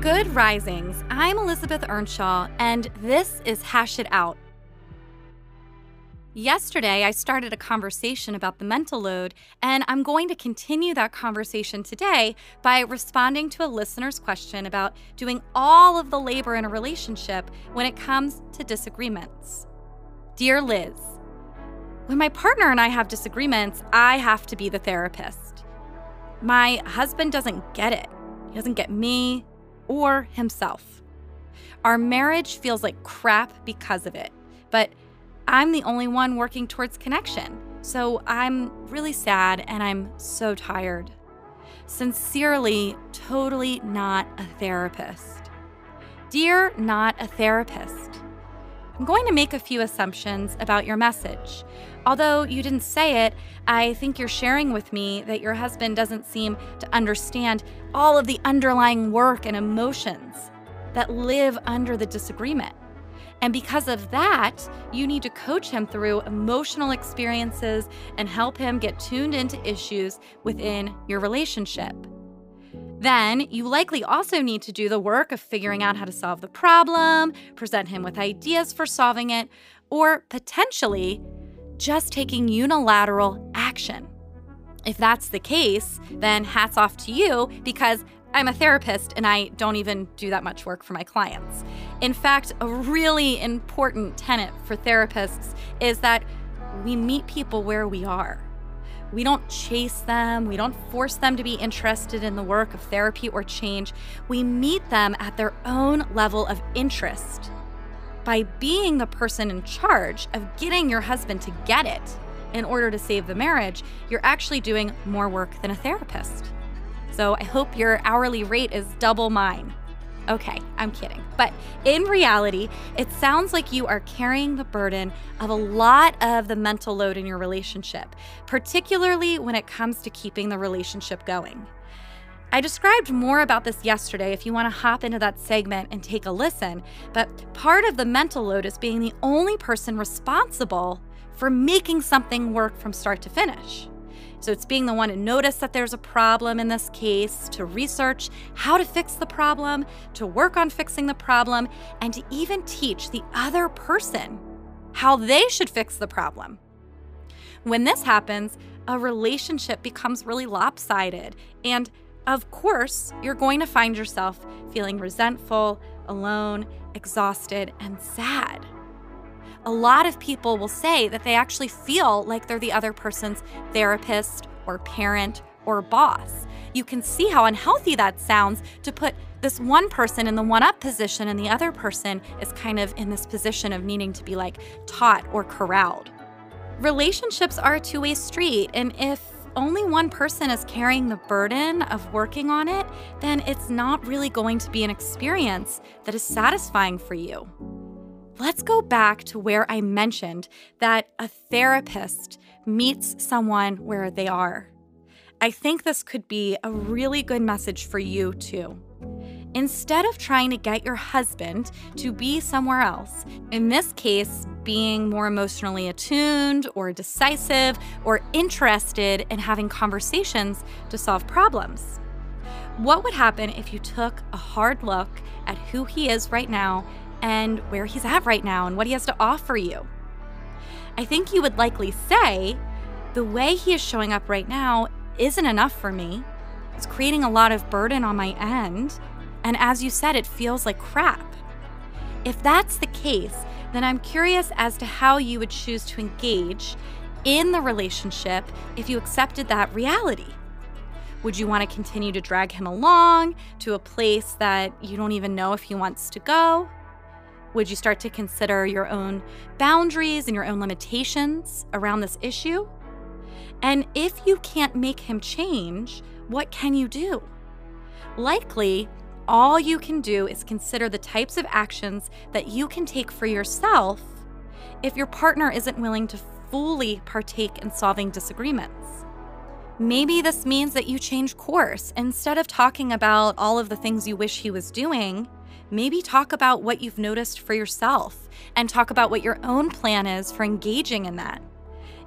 Good risings. I'm Elizabeth Earnshaw, and this is Hash It Out. Yesterday, I started a conversation about the mental load, and I'm going to continue that conversation today by responding to a listener's question about doing all of the labor in a relationship when it comes to disagreements. Dear Liz, when my partner and I have disagreements, I have to be the therapist. My husband doesn't get it, he doesn't get me or himself. Our marriage feels like crap because of it, but I'm the only one working towards connection. So I'm really sad and I'm so tired. Sincerely, totally not a therapist. Dear, not a therapist. I'm going to make a few assumptions about your message. Although you didn't say it, I think you're sharing with me that your husband doesn't seem to understand all of the underlying work and emotions that live under the disagreement. And because of that, you need to coach him through emotional experiences and help him get tuned into issues within your relationship. Then, you likely also need to do the work of figuring out how to solve the problem, present him with ideas for solving it, or potentially just taking unilateral action. If that's the case, then hats off to you because I'm a therapist and I don't even do that much work for my clients. In fact, a really important tenet for therapists is that we meet people where we are. We don't chase them, we don't force them to be interested in the work of therapy or change. We meet them at their own level of interest. By being the person in charge of getting your husband to get it in order to save the marriage, you're actually doing more work than a therapist so I hope your hourly rate is double mine. Okay, I'm kidding. But in reality, it sounds like you are carrying the burden of a lot of the mental load in your relationship, particularly when it comes to keeping the relationship going. I described more about this yesterday if you want to hop into that segment and take a listen, but part of the mental load is being the only person responsible for making something work from start to finish. So it's being the one to notice that there's a problem in this case, to research how to fix the problem, to work on fixing the problem, and to even teach the other person how they should fix the problem. When this happens, a relationship becomes really lopsided. And of course, you're going to find yourself feeling resentful, alone, exhausted, and sad a lot of people will say that they actually feel like they're the other person's therapist or parent or boss. You can see how unhealthy that sounds to put this one person in the one up position and the other person is kind of in this position of needing to be like taught or corralled. Relationships are a two way street, and if only one person is carrying the burden of working on it, then it's not really going to be an experience that is satisfying for you let's go back to where I mentioned that a therapist meets someone where they are. I think this could be a really good message for you too. Instead of trying to get your husband to be somewhere else, in this case, being more emotionally attuned or decisive or interested in having conversations to solve problems. What would happen if you took a hard look at who he is right now and where he's at right now and what he has to offer you. I think you would likely say, the way he is showing up right now isn't enough for me. It's creating a lot of burden on my end. And as you said, it feels like crap. If that's the case, then I'm curious as to how you would choose to engage in the relationship if you accepted that reality. Would you want to continue to drag him along to a place that you don't even know if he wants to go? Would you start to consider your own boundaries and your own limitations around this issue? And if you can't make him change, what can you do? Likely, all you can do is consider the types of actions that you can take for yourself if your partner isn't willing to fully partake in solving disagreements. Maybe this means that you change course. Instead of talking about all of the things you wish he was doing, maybe talk about what you've noticed for yourself and talk about what your own plan is for engaging in that.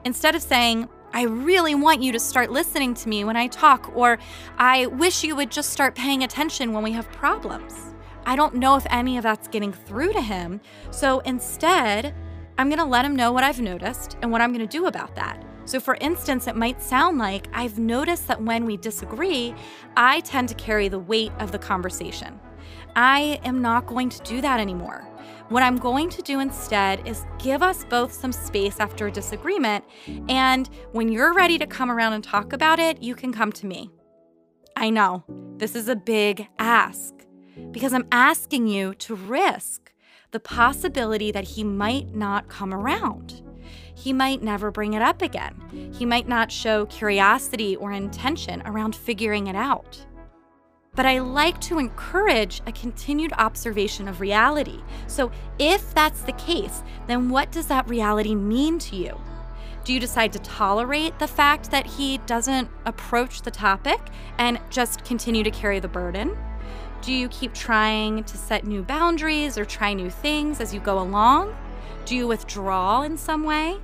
Instead of saying, I really want you to start listening to me when I talk, or I wish you would just start paying attention when we have problems. I don't know if any of that's getting through to him. So instead, I'm going to let him know what I've noticed and what I'm going to do about that. So, for instance, it might sound like I've noticed that when we disagree, I tend to carry the weight of the conversation. I am not going to do that anymore. What I'm going to do instead is give us both some space after a disagreement. And when you're ready to come around and talk about it, you can come to me. I know this is a big ask because I'm asking you to risk the possibility that he might not come around. He might never bring it up again. He might not show curiosity or intention around figuring it out. But I like to encourage a continued observation of reality. So, if that's the case, then what does that reality mean to you? Do you decide to tolerate the fact that he doesn't approach the topic and just continue to carry the burden? Do you keep trying to set new boundaries or try new things as you go along? Do you withdraw in some way?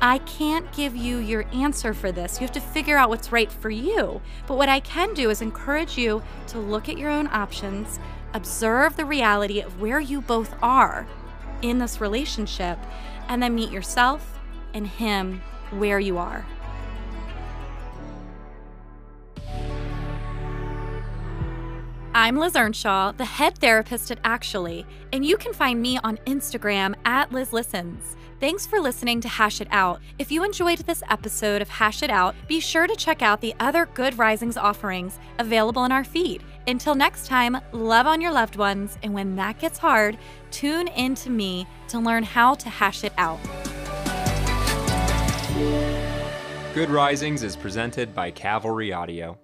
I can't give you your answer for this. You have to figure out what's right for you. But what I can do is encourage you to look at your own options, observe the reality of where you both are in this relationship, and then meet yourself and him where you are. I'm Liz Earnshaw, the head therapist at Actually, and you can find me on Instagram at Liz Listens. Thanks for listening to Hash It Out. If you enjoyed this episode of Hash It Out, be sure to check out the other Good Risings offerings available in our feed. Until next time, love on your loved ones, and when that gets hard, tune in to me to learn how to hash it out. Good Risings is presented by Cavalry Audio.